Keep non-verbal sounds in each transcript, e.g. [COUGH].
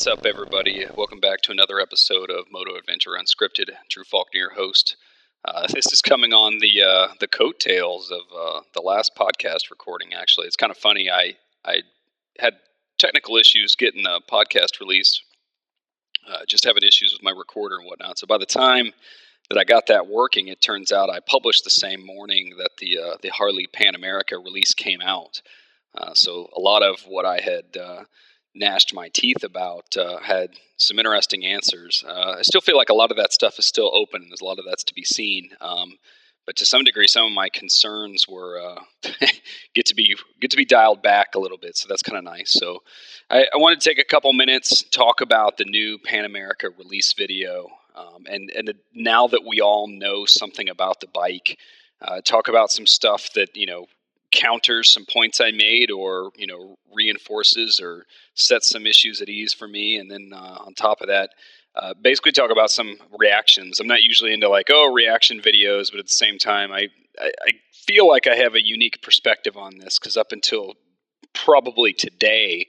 What's up, everybody? Welcome back to another episode of Moto Adventure Unscripted. Drew Faulkner, host. Uh, this is coming on the uh, the coattails of uh, the last podcast recording. Actually, it's kind of funny. I I had technical issues getting the podcast released. Uh, just having issues with my recorder and whatnot. So by the time that I got that working, it turns out I published the same morning that the uh, the Harley Pan America release came out. Uh, so a lot of what I had gnashed my teeth about uh, had some interesting answers. Uh, I still feel like a lot of that stuff is still open. And there's a lot of that's to be seen. Um, but to some degree, some of my concerns were uh, [LAUGHS] get to be get to be dialed back a little bit. So that's kind of nice. So I, I want to take a couple minutes talk about the new Pan America release video, um, and and now that we all know something about the bike, uh, talk about some stuff that you know counters some points I made, or you know reinforces or sets some issues at ease for me. And then uh, on top of that, uh, basically talk about some reactions. I'm not usually into like oh reaction videos, but at the same time, I I, I feel like I have a unique perspective on this because up until probably today.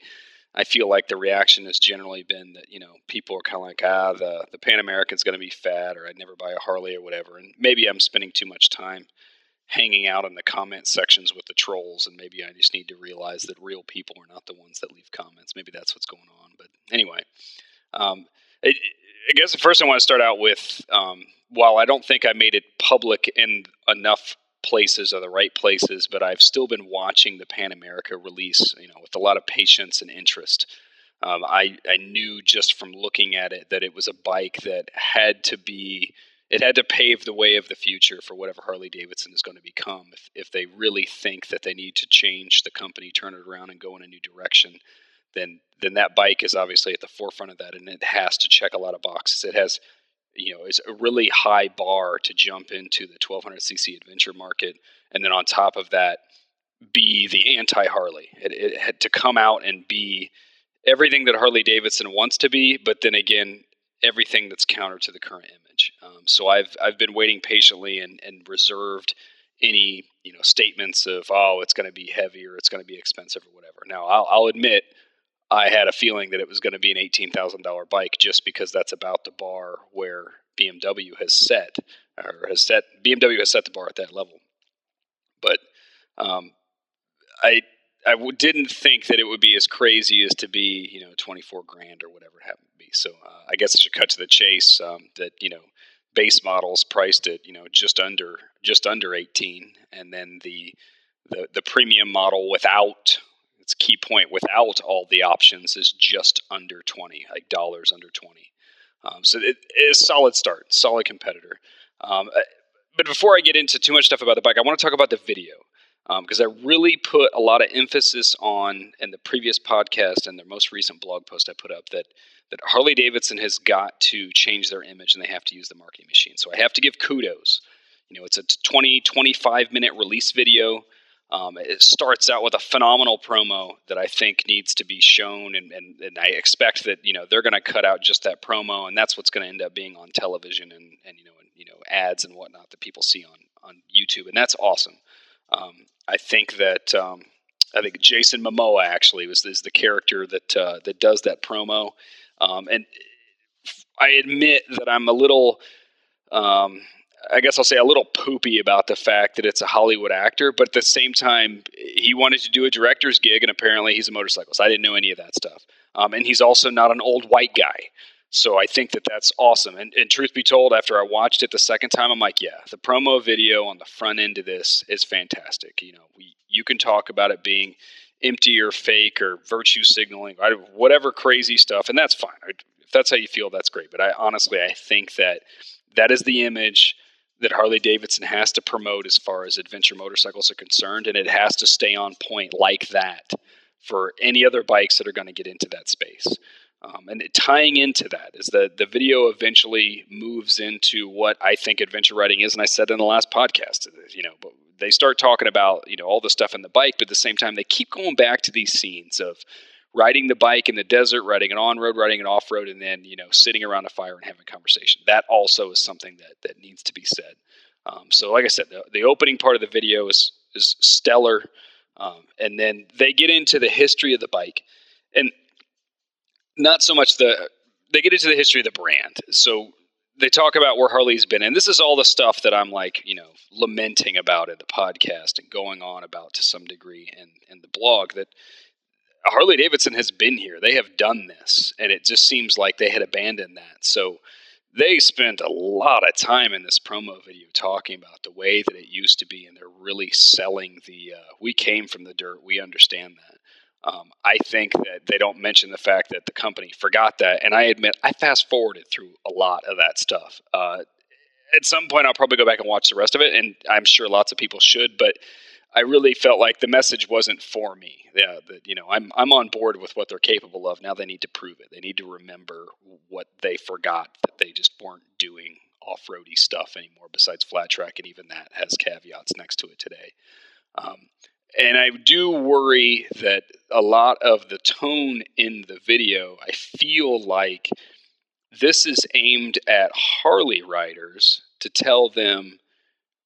I feel like the reaction has generally been that you know people are kind of like ah the the Pan American's going to be fat or I'd never buy a Harley or whatever, and maybe I'm spending too much time hanging out in the comment sections with the trolls, and maybe I just need to realize that real people are not the ones that leave comments. Maybe that's what's going on. But anyway, um, it, I guess the first I want to start out with, um, while I don't think I made it public in enough places or the right places, but I've still been watching the Pan America release, you know, with a lot of patience and interest. Um, I, I knew just from looking at it that it was a bike that had to be it had to pave the way of the future for whatever Harley Davidson is going to become. If if they really think that they need to change the company, turn it around, and go in a new direction, then then that bike is obviously at the forefront of that, and it has to check a lot of boxes. It has, you know, is a really high bar to jump into the 1200 cc adventure market, and then on top of that, be the anti Harley. It, it had to come out and be everything that Harley Davidson wants to be, but then again, everything that's counter to the current image. Um, so I've I've been waiting patiently and, and reserved any you know statements of oh it's going to be heavy or it's going to be expensive or whatever. Now I'll, I'll admit I had a feeling that it was going to be an eighteen thousand dollar bike just because that's about the bar where BMW has set or has set BMW has set the bar at that level. But um, I I w- didn't think that it would be as crazy as to be, you know, 24 grand or whatever it happened to be. So uh, I guess I should cut to the chase um, that, you know, base models priced at, you know, just under, just under 18. And then the, the, the premium model without, it's key point, without all the options is just under 20, like dollars under 20. Um, so it is solid start, solid competitor. Um, uh, but before I get into too much stuff about the bike, I want to talk about the video because um, I really put a lot of emphasis on in the previous podcast and the most recent blog post I put up that that Harley Davidson has got to change their image and they have to use the marketing machine. So I have to give kudos. You know, it's a 20 25 minute release video. Um, it starts out with a phenomenal promo that I think needs to be shown, and, and, and I expect that you know they're going to cut out just that promo, and that's what's going to end up being on television and, and you know and, you know ads and whatnot that people see on on YouTube, and that's awesome. Um, I think that um, I think Jason Momoa actually was is the character that uh, that does that promo, um, and I admit that I'm a little. Um, I guess I'll say a little poopy about the fact that it's a Hollywood actor, but at the same time, he wanted to do a director's gig, and apparently he's a motorcyclist. I didn't know any of that stuff. Um, and he's also not an old white guy. So I think that that's awesome. And, and, truth be told, after I watched it the second time, I'm like, yeah, the promo video on the front end of this is fantastic. You know, we, you can talk about it being empty or fake or virtue signaling, whatever crazy stuff, and that's fine. If that's how you feel, that's great. But I honestly, I think that that is the image that Harley Davidson has to promote as far as adventure motorcycles are concerned, and it has to stay on point like that for any other bikes that are going to get into that space. Um, and tying into that is that the video eventually moves into what I think adventure riding is, and I said in the last podcast, you know, they start talking about you know all the stuff in the bike, but at the same time they keep going back to these scenes of riding the bike in the desert, riding an on road, riding an off road, and then you know sitting around a fire and having a conversation. That also is something that that needs to be said. Um, so, like I said, the, the opening part of the video is is stellar, um, and then they get into the history of the bike, and not so much the they get into the history of the brand. So they talk about where Harley's been, and this is all the stuff that I'm like, you know, lamenting about in the podcast and going on about to some degree in in the blog that Harley Davidson has been here. They have done this, and it just seems like they had abandoned that. So they spent a lot of time in this promo video talking about the way that it used to be, and they're really selling the uh, we came from the dirt. We understand that. Um, I think that they don't mention the fact that the company forgot that, and I admit I fast forwarded through a lot of that stuff. Uh, at some point, I'll probably go back and watch the rest of it, and I'm sure lots of people should. But I really felt like the message wasn't for me. Yeah, that you know, I'm I'm on board with what they're capable of. Now they need to prove it. They need to remember what they forgot that they just weren't doing off-roady stuff anymore. Besides flat track, and even that has caveats next to it today. Um, and I do worry that a lot of the tone in the video, I feel like this is aimed at Harley riders to tell them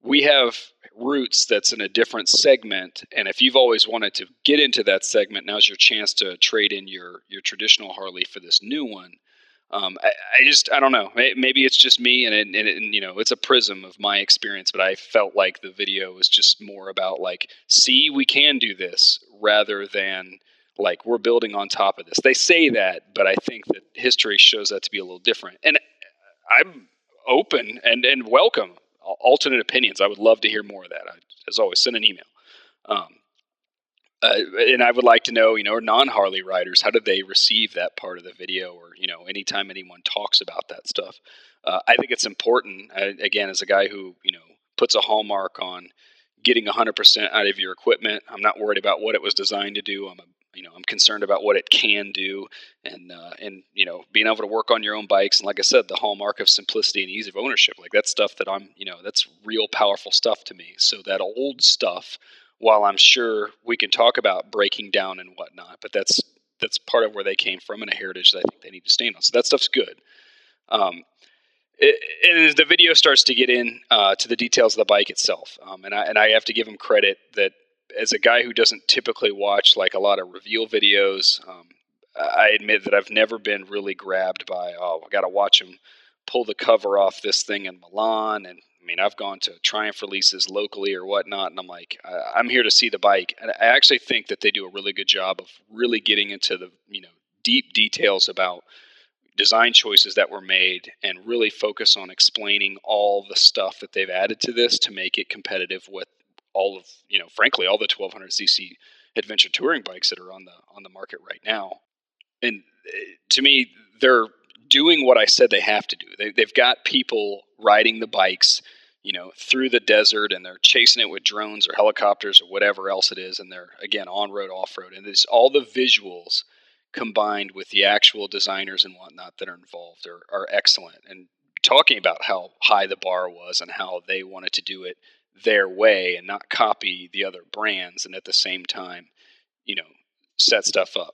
we have roots that's in a different segment and if you've always wanted to get into that segment now's your chance to trade in your your traditional harley for this new one um, I, I, just I don't know. Maybe it's just me, and, it, and, it, and, you know, it's a prism of my experience. But I felt like the video was just more about like, see, we can do this, rather than like we're building on top of this. They say that, but I think that history shows that to be a little different. And I'm open and and welcome alternate opinions. I would love to hear more of that. I, as always, send an email. Um, uh, and I would like to know, you know, non Harley riders, how do they receive that part of the video, or you know, anytime anyone talks about that stuff. Uh, I think it's important. Uh, again, as a guy who you know puts a hallmark on getting 100% out of your equipment, I'm not worried about what it was designed to do. I'm a, you know, I'm concerned about what it can do, and uh, and you know, being able to work on your own bikes. And like I said, the hallmark of simplicity and ease of ownership, like that's stuff that I'm, you know, that's real powerful stuff to me. So that old stuff while I'm sure we can talk about breaking down and whatnot, but that's that's part of where they came from and a heritage that I think they need to stand on. So that stuff's good. Um, it, and as the video starts to get in uh, to the details of the bike itself, um, and I and I have to give him credit that as a guy who doesn't typically watch like a lot of reveal videos, um, I admit that I've never been really grabbed by oh I got to watch him pull the cover off this thing in Milan and I mean, I've gone to Triumph releases locally or whatnot, and I'm like, I'm here to see the bike. And I actually think that they do a really good job of really getting into the you know deep details about design choices that were made and really focus on explaining all the stuff that they've added to this to make it competitive with all of you know frankly all the 1200 cc adventure touring bikes that are on the on the market right now and eh, to me they're doing what I said they have to do. They, they've got people riding the bikes, you know, through the desert, and they're chasing it with drones or helicopters or whatever else it is, and they're again on road, off road, and it's all the visuals combined with the actual designers and whatnot that are involved are, are excellent. And talking about how high the bar was and how they wanted to do it their way and not copy the other brands, and at the same time, you know, set stuff up.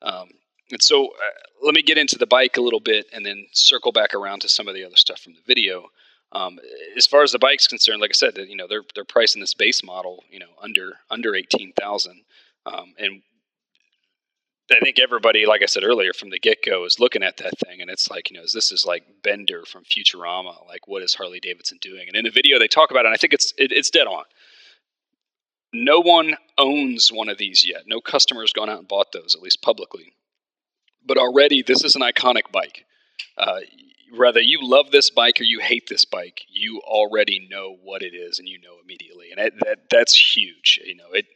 Um, and so uh, let me get into the bike a little bit and then circle back around to some of the other stuff from the video. Um, as far as the bike's concerned, like I said, you know they're they're pricing this base model, you know, under under eighteen thousand, um, and I think everybody, like I said earlier, from the get go, is looking at that thing, and it's like, you know, this is like Bender from Futurama. Like, what is Harley Davidson doing? And in the video, they talk about it, and I think it's it, it's dead on. No one owns one of these yet. No customer has gone out and bought those, at least publicly but already this is an iconic bike. Uh, whether you love this bike or you hate this bike, you already know what it is, and you know immediately, and it, that that's huge. You know it.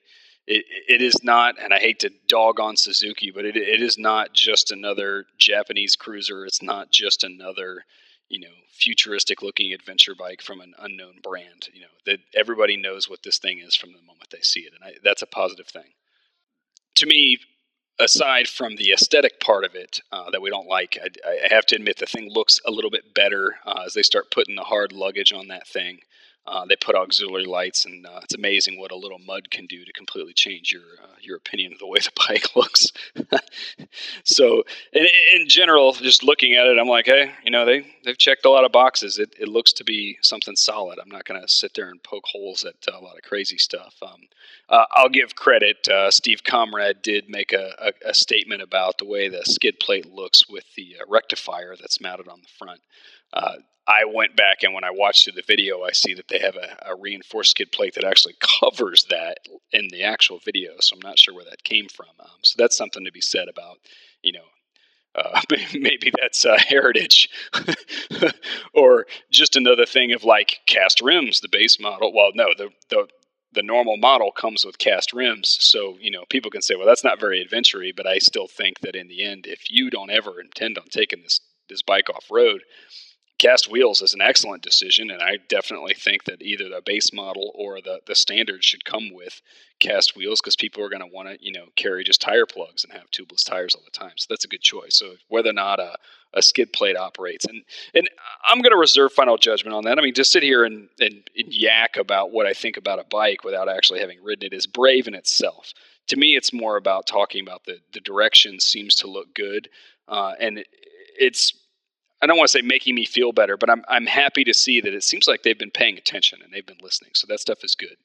It, it is not, and I hate to dog on Suzuki, but it, it is not just another Japanese cruiser. It's not just another, you know, futuristic looking adventure bike from an unknown brand. You know, that everybody knows what this thing is from the moment they see it, and I, that's a positive thing. To me, aside from the aesthetic part of it uh, that we don't like, I, I, have to admit the thing looks a little bit better uh, as they start putting the hard luggage on that thing. Uh, they put auxiliary lights, and uh, it's amazing what a little mud can do to completely change your uh, your opinion of the way the [LAUGHS] bike looks. [LAUGHS] so, in, in, general, just looking at it, I'm like, hey, you know, they they've checked a lot of boxes. It, it looks to be something solid. I'm not going to sit there and poke holes at a lot of crazy stuff. Um, uh, I'll give credit. Uh, Steve Kamrad did make a, a, a, statement about the way the skid plate looks with the uh, rectifier that's mounted on the front. Uh, I went back and when I watched through the video, I see that they have a, a, reinforced skid plate that actually covers that in the actual video. So I'm not sure where that came from. Um, so that's something to be said about, you know, uh, [LAUGHS] maybe that's uh, heritage [LAUGHS] or just another thing of like cast rims, the base model. Well, no, the, the, the normal model comes with cast rims. So, you know, people can say, well, that's not very adventurous, but I still think that in the end, if you don't ever intend on taking this, this bike off road, cast wheels is an excellent decision, and I definitely think that either the base model or the the standard should come with cast wheels because people are going to want to you know carry just tire plugs and have tubeless tires all the time. So that's a good choice. So whether or not a a skid plate operates. And and I'm going to reserve final judgment on that. I mean, to sit here and, and, and, yak about what I think about a bike without actually having ridden it is brave in itself. To me, it's more about talking about the the direction seems to look good, uh, and it's I don't want to say making me feel better, but I'm I'm happy to see that it seems like they've been paying attention and they've been listening. So that stuff is good.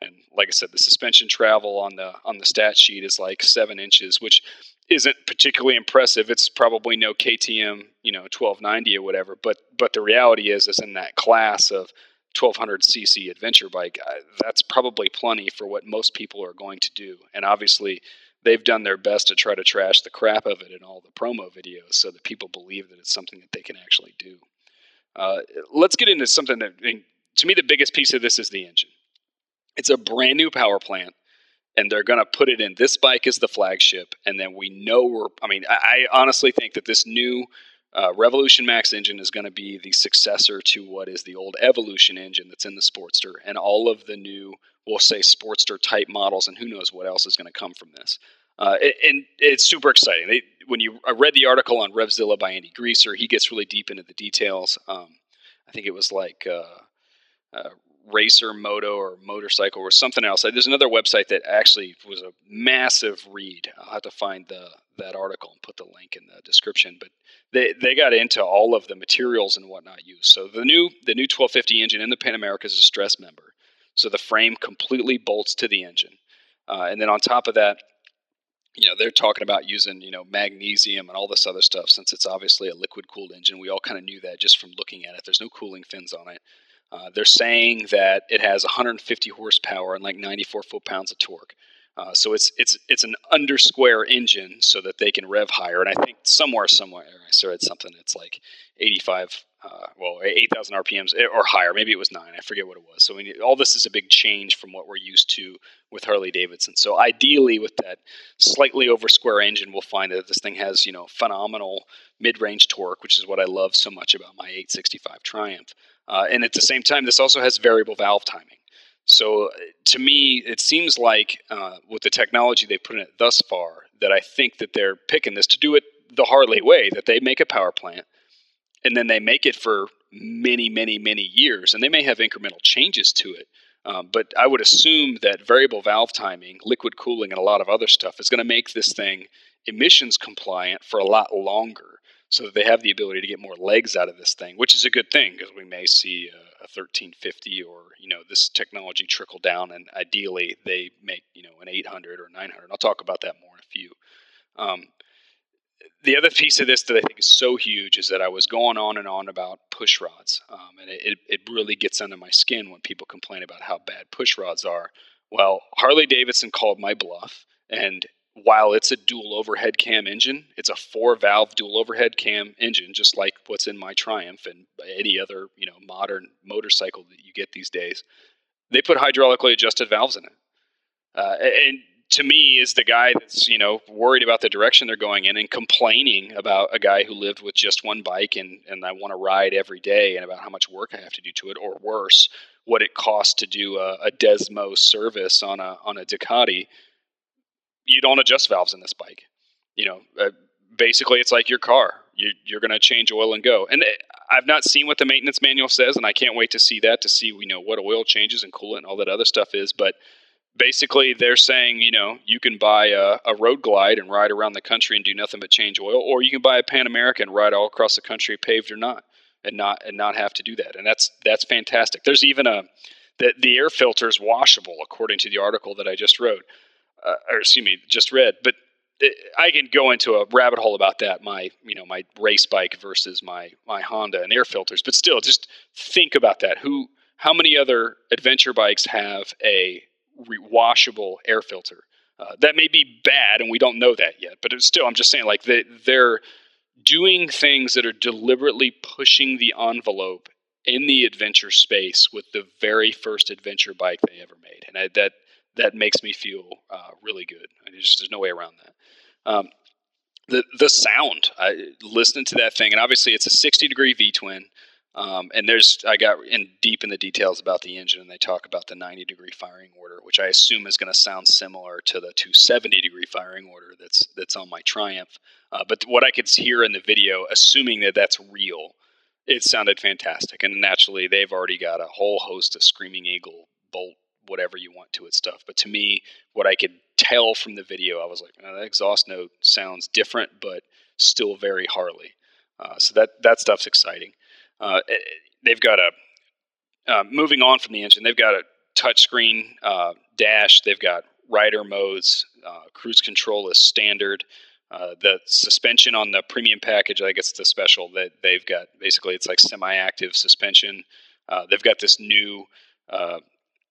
And like I said, the suspension travel on the on the stat sheet is like seven inches, which isn't particularly impressive. It's probably no KTM, you know, 1290 or whatever. But but the reality is, is in that class of 1200 cc adventure bike, that's probably plenty for what most people are going to do. And obviously, they've done their best to try to trash the crap of it in all the promo videos so that people believe that it's something that they can actually do. Uh, let's get into something that, to me, the biggest piece of this is the engine. It's a brand new power plant, and they're going to put it in. This bike is the flagship, and then we know we're, I mean, I, I honestly think that this new uh, Revolution Max engine is going to be the successor to what is the old Evolution engine that's in the Sportster, and all of the new, we'll say, Sportster type models, and who knows what else is going to come from this. Uh, and it's super exciting. They, when you I read the article on Revzilla by Andy Greaser, he gets really deep into the details. Um, I think it was like uh, uh, Racer Moto or Motorcycle or something else. There's another website that actually was a massive read. I'll have to find the that article and put the link in the description. But they, they got into all of the materials and whatnot used. So the new the new 1250 engine in the Pan America is a stress member. So the frame completely bolts to the engine, uh, and then on top of that, you know they're talking about using you know magnesium and all this other stuff since it's obviously a liquid cooled engine we all kind of knew that just from looking at it there's no cooling fins on it uh, they're saying that it has 150 horsepower and like 94 foot pounds of torque uh, so it's it's it's an under square engine so that they can rev higher and i think somewhere somewhere i said something it's like 85 uh, well, 8,000 RPMs eh, or higher. Maybe it was nine. I forget what it was. So we, all this is a big change from what we're used to with Harley Davidson. So ideally, with that slightly over square engine, we'll find that this thing has you know phenomenal mid-range torque, which is what I love so much about my 865 Triumph. Uh, and at the same time, this also has variable valve timing. So to me, it seems like uh, with the technology they put in it thus far, that I think that they're picking this to do it the Harley way. That they make a power plant and then they make it for many, many, many years, and they may have incremental changes to it. Um, but I would assume that variable valve timing, liquid cooling, and a lot of other stuff is going to make this thing emissions compliant for a lot longer so that they have the ability to get more legs out of this thing, which is a good thing because we may see a, a 1350 or you know this technology trickle down, and ideally they make you know an 800 or 900. I'll talk about that more in a few. Um, the other piece of this that I think is so huge is that I was going on and on about push rods, um, and it, it really gets under my skin when people complain about how bad push rods are. Well, Harley Davidson called my bluff, and while it's a dual overhead cam engine, it's a four valve dual overhead cam engine, just like what's in my Triumph and any other you know modern motorcycle that you get these days. They put hydraulically adjusted valves in it, uh, and to me is the guy that's you know worried about the direction they're going in and complaining about a guy who lived with just one bike and and I want to ride every day and about how much work I have to do to it or worse what it costs to do a, a Desmo service on a on a Ducati you don't adjust valves in this bike you know uh, basically it's like your car You, you're going to change oil and go. And I've not seen what the maintenance manual says, and I can't wait to see that to see you know what oil changes and coolant and all that other stuff is. But basically, they're saying you know you can buy a, a road glide and ride around the country and do nothing but change oil, or you can buy a Pan America and ride all across the country, paved or not, and not and not have to do that. And that's that's fantastic. There's even a the, the air filter is washable, according to the article that I just wrote, uh, or excuse me, just read. But I can go into a rabbit hole about that. My, you know, my race bike versus my my Honda and air filters. But still, just think about that. Who, how many other adventure bikes have a washable air filter? Uh, that may be bad, and we don't know that yet. But still, I'm just saying, like they, they're doing things that are deliberately pushing the envelope in the adventure space with the very first adventure bike they ever made, and I, that that makes me feel uh, really good. I mean, there's, there's no way around that. Um, the the sound, I listening to that thing, and obviously it's a 60 degree V twin. Um, and there's I got in deep in the details about the engine, and they talk about the 90 degree firing order, which I assume is going to sound similar to the 270 degree firing order that's that's on my Triumph. Uh, but what I could hear in the video, assuming that that's real, it sounded fantastic. And naturally, they've already got a whole host of Screaming Eagle bolt whatever you want to it stuff. But to me, what I could tell from the video, I was like, oh, that exhaust note sounds different, but still very Harley. Uh, so that that stuff's exciting. Uh, eh, they've got a uh, moving on from the engine. They've got a touchscreen uh, dash. They've got rider modes. Uh, cruise control is standard. Uh, the suspension on the premium package, I guess it's the special that they've got. Basically, it's like semi-active suspension. they've got this new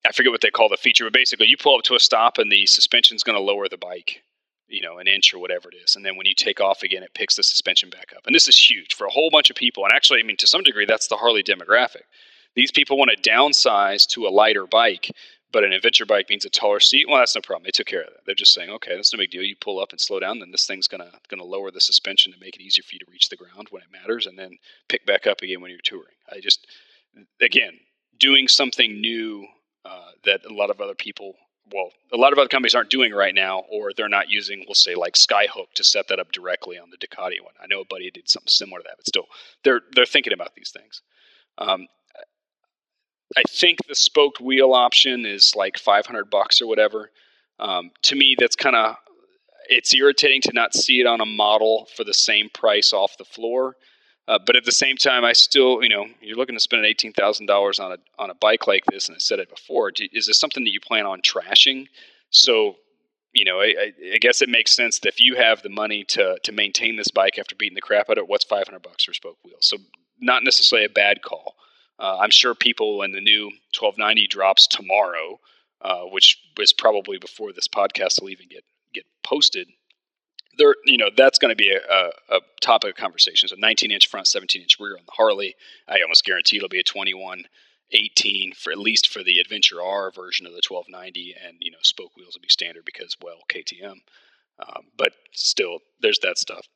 I forget what they call the feature, but basically you pull up to a stop and the suspension's going to lower the bike, you know, an inch or whatever it is. And then when you take off again, it picks the suspension back up. And this is huge for a whole bunch of people. And actually, I mean, to some degree, that's the Harley demographic. These people want to downsize to a lighter bike, but an adventure bike means a taller seat. Well, that's no problem. They took care of that. They're just saying, okay, that's no big deal. You pull up and slow down, then this thing's gonna gonna lower the suspension to make it easier for you to reach the ground when it matters, and then pick back up again when you're touring. I just, again, doing something new uh, that a lot of other people, well, a lot of other companies aren't doing right now, or they're not using, we'll say, like Skyhook to set that up directly on the Ducati one. I know a buddy did something similar to that, but still, they're they're thinking about these things. Um, I think the spoked wheel option is like 500 bucks or whatever. Um, to me, that's kind of it's irritating to not see it on a model for the same price off the floor. Uh, but at the same time, I still, you know, you're looking to spend eighteen thousand dollars on a on a bike like this, and I said it before. Is this something that you plan on trashing? So, you know, I, I, guess it makes sense that if you have the money to to maintain this bike after beating the crap out of it, what's five hundred bucks for spoke wheels? So, not necessarily a bad call. Uh, I'm sure people when the new 1290 drops tomorrow, uh, which is probably before this podcast will even get get posted, there, you know, that's going to be a, a, topic of conversation. So 19 inch front, 17 inch rear on the Harley. I almost guarantee it'll be a 21 18 for at least for the Adventure R version of the 1290, and you know, spoke wheels will be standard because well, KTM. Um, but still, there's that stuff.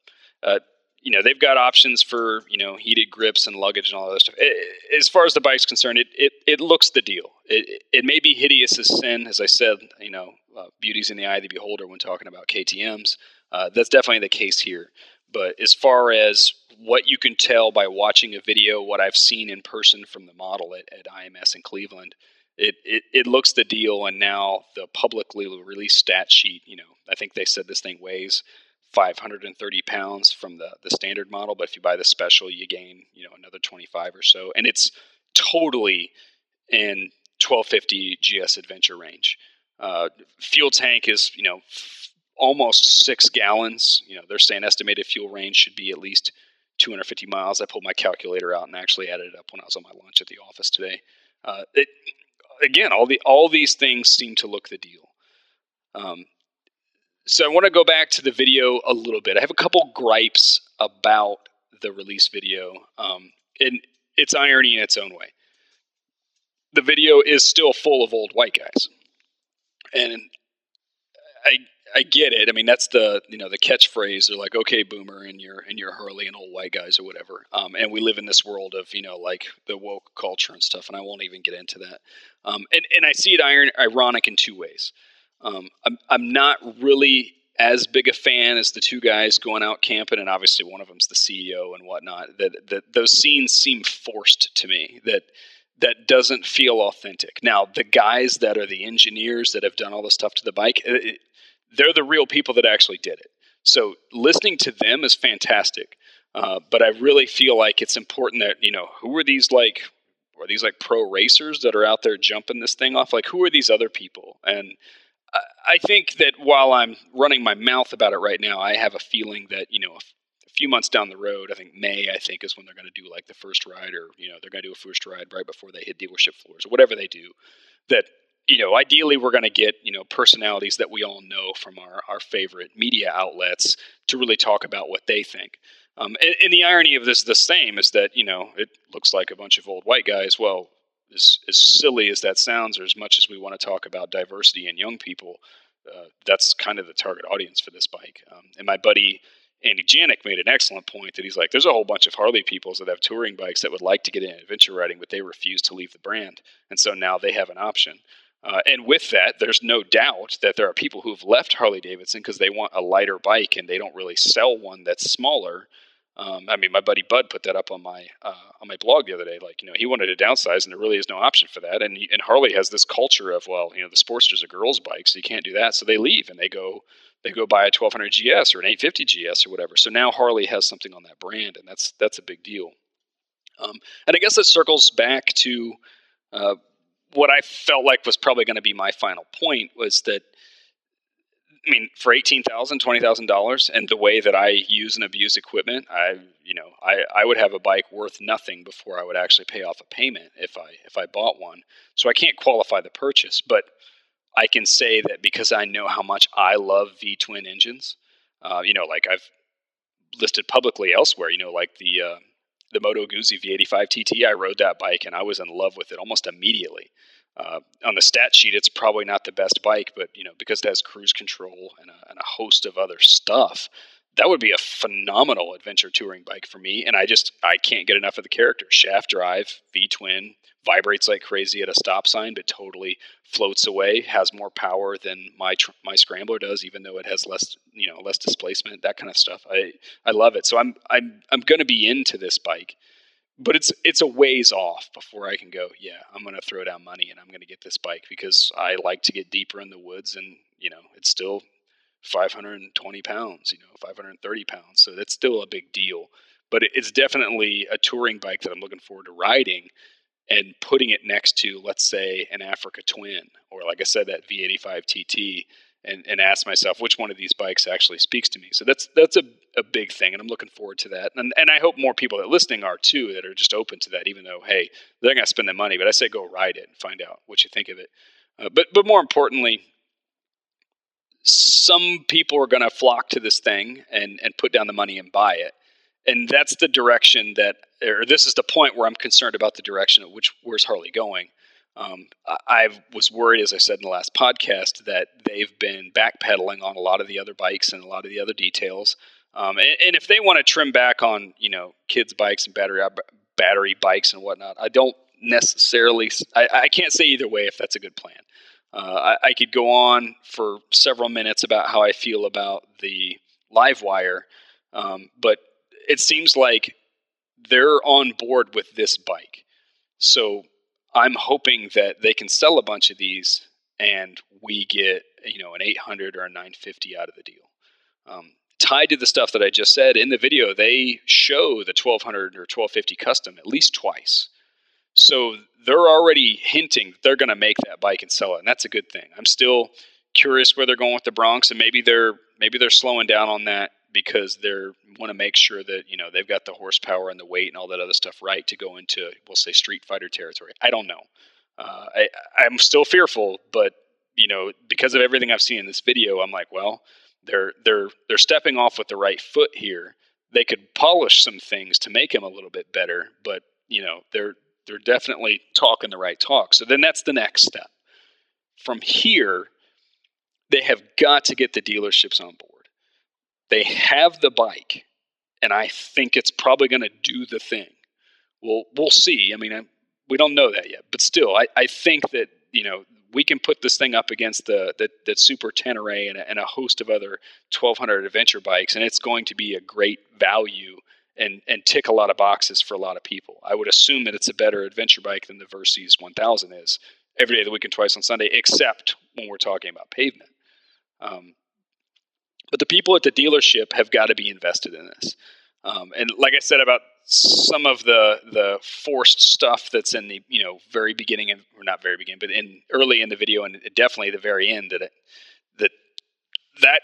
Uh, you know, they've got options for you know heated grips and luggage and all that stuff. It, as far as the bike's concerned, it it, it looks the deal. It, it may be hideous as sin, as I said. You know, uh, beauty's in the eye of the beholder when talking about KTM's. Uh, that's definitely the case here. But as far as what you can tell by watching a video, what I've seen in person from the model at, at IMS in Cleveland, it, it, it looks the deal. And now the publicly released stat sheet, you know, I think they said this thing weighs 530 pounds from the, the standard model. But if you buy the special, you gain, you know, another 25 or so. And it's totally in 1250 GS Adventure range. Uh, fuel tank is, you know, almost six gallons. You know, they're saying estimated fuel range should be at least 250 miles. I pulled my calculator out and actually added it up when I was on my lunch at the office today. Uh, it, again, all the all these things seem to look the deal. Um, so I want to go back to the video a little bit. I have a couple gripes about the release video, um, and it's irony in its own way. The video is still full of old white guys, and I I get it. I mean, that's the you know the catchphrase. They're like, "Okay, boomer," and you're and you're Harley and old white guys or whatever. Um, and we live in this world of you know like the woke culture and stuff. And I won't even get into that. Um, and and I see it iron, ironic in two ways. Um, I'm I'm not really as big a fan as the two guys going out camping, and obviously one of them's the CEO and whatnot. That that those scenes seem forced to me. That that doesn't feel authentic. Now, the guys that are the engineers that have done all the stuff to the bike, it, they're the real people that actually did it. So listening to them is fantastic. Uh, but I really feel like it's important that you know who are these like are these like pro racers that are out there jumping this thing off? Like who are these other people? And I, think that while I'm running my mouth about it right now, I have a feeling that you know a, a few months down the road, I think May, I think is when they're going to do like the first ride, or you know they're going to do a first ride right before they hit dealership floors or whatever they do. That you know, ideally, we're going to get you know personalities that we all know from our our favorite media outlets to really talk about what they think. Um, and, and, the irony of this, the same, is that you know it looks like a bunch of old white guys. Well, as as silly as that sounds, or as much as we want to talk about diversity and young people, uh, that's kind of the target audience for this bike. Um, and my buddy Andy Janik made an excellent point that he's like, there's a whole bunch of Harley peoples that have touring bikes that would like to get in adventure riding, but they refuse to leave the brand, and so now they have an option. Uh, and with that, there's no doubt that there are people who've left Harley Davidson because they want a lighter bike and they don't really sell one that's smaller. Um, I mean, my buddy Bud put that up on my uh, on my blog the other day. Like, you know, he wanted to downsize, and there really is no option for that. And and Harley has this culture of, well, you know, the Sportster's a girls' bike, so you can't do that. So they leave and they go they go buy a 1200 GS or an 850 GS or whatever. So now Harley has something on that brand, and that's that's a big deal. Um, and I guess it circles back to uh, what I felt like was probably going to be my final point was that I mean, for eighteen thousand, twenty thousand dollars, and the way that I use and abuse equipment, I, you know, I, I would have a bike worth nothing before I would actually pay off a payment if I if I bought one. So I can't qualify the purchase, but I can say that because I know how much I love V twin engines. Uh, you know, like I've listed publicly elsewhere. You know, like the uh, the Moto Guzzi V85 TT. I rode that bike and I was in love with it almost immediately. Uh, on the stat sheet, it's probably not the best bike, but you know because it has cruise control and a, and a host of other stuff, that would be a phenomenal adventure touring bike for me. And I just I can't get enough of the character. Shaft drive, V twin, vibrates like crazy at a stop sign, but totally floats away. Has more power than my my scrambler does, even though it has less you know less displacement. That kind of stuff. I I love it. So I'm I'm I'm going to be into this bike but it's it's a ways off before I can go. Yeah, I'm going to throw down money and I'm going to get this bike because I like to get deeper in the woods, and you know it's still 520 pounds, you know 530 pounds, so that's still a big deal. But it's definitely a touring bike that I'm looking forward to riding and putting it next to, let's say, an Africa Twin or like I said, that V85 TT and, and ask myself which one of these bikes actually speaks to me. So that's that's a, a big thing, and I'm looking forward to that. And and I hope more people that are listening are too, that are just open to that. Even though, hey, they're going to spend the money, but I say go ride it and find out what you think of it. Uh, but but more importantly, some people are going to flock to this thing and and put down the money and buy it. And that's the direction that, or this is the point where I'm concerned about the direction of which where's Harley going. Um, I was worried, as I said in the last podcast, that they've been backpedaling on a lot of the other bikes and a lot of the other details. Um, and, and, if they want to trim back on, you know, kids' bikes and battery battery bikes and whatnot, I don't necessarily. I, I can't say either way if that's a good plan. Uh, I, I, could go on for several minutes about how I feel about the live wire, um, but it seems like they're on board with this bike. So I'm hoping that they can sell a bunch of these and we get you know an 800 or a 950 out of the deal. Um, tied to the stuff that I just said in the video, they show the 1200 or 1250 custom at least twice. So they're already hinting they're going to make that bike and sell it, and that's a good thing. I'm still curious where they're going with the Bronx, and maybe they're maybe they're slowing down on that because they want to make sure that you know they've got the horsepower and the weight and all that other stuff right to go into we'll say Street Fighter territory. I don't know. Uh, I, I'm still fearful, but you know because of everything I've seen in this video, I'm like, well, they're they're they're stepping off with the right foot here. They could polish some things to make him a little bit better, but you know they're they're definitely talking the right talk. So then that's the next step. From here, they have got to get the dealerships on board they have the bike, and I think it's probably going to do the thing. Well, we'll see. I mean, I, we don't know that yet, but still, I, I think that you know we can put this thing up against the the, the Super Tenere and a, and a host of other 1200 adventure bikes, and it's going to be a great value and and tick a lot of boxes for a lot of people. I would assume that it's a better adventure bike than the Versys 1000 is every day of the week and twice on Sunday, except when we're talking about pavement. Um, but the people at the dealership have got to be invested in this. Um, and like I said about some of the the forced stuff that's in the you know very beginning of, or not very beginning, but in early in the video and definitely the very end that it, that that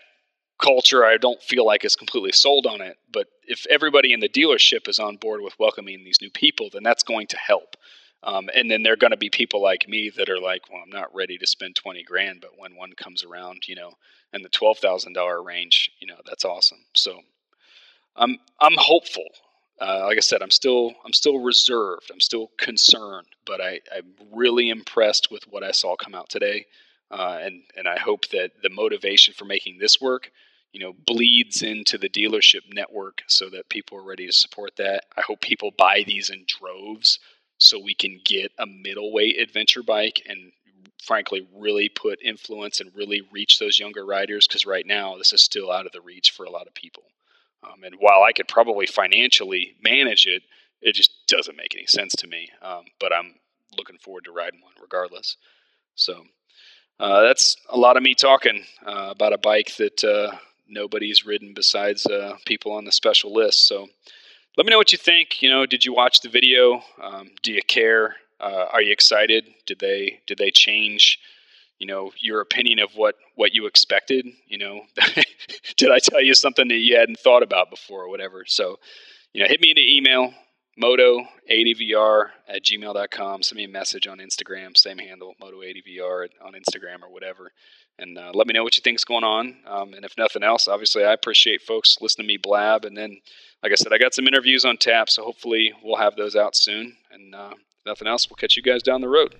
culture I don't feel like is completely sold on it. But if everybody in the dealership is on board with welcoming these new people, then that's going to help. Um, and then there are going to be people like me that are like, well, I'm not ready to spend 20 grand, but when one comes around, you know, in the $12,000 range, you know, that's awesome. So I'm, I'm hopeful. Uh, like I said, I'm still, I'm still reserved. I'm still concerned, but I, I'm really impressed with what I saw come out today. Uh, and, and I hope that the motivation for making this work, you know, bleeds into the dealership network so that people are ready to support that. I hope people buy these in droves so we can get a middleweight adventure bike and frankly really put influence and really reach those younger riders because right now this is still out of the reach for a lot of people. Um, and while i could probably financially manage it it just doesn't make any sense to me. Um, but i'm looking forward to riding one regardless. So uh, that's a lot of me talking uh, about a bike that uh, nobody's ridden besides uh, people on the special list so let me know what you think. You know, did you watch the video? Um, do you care? Uh, are you excited? Did they did they change? You know, your opinion of what what you expected. You know, [LAUGHS] did I tell you something that you hadn't thought about before or whatever? So, you know, hit me in the email moto80vr at gmail.com. Send me a message on Instagram, same handle, moto80vr on Instagram or whatever. And uh, let me know what you think's going on. Um, and if nothing else, obviously, I appreciate folks listening to me blab. And then like I said, I got some interviews on tap, so hopefully we'll have those out soon. And uh, nothing else, we'll catch you guys down the road.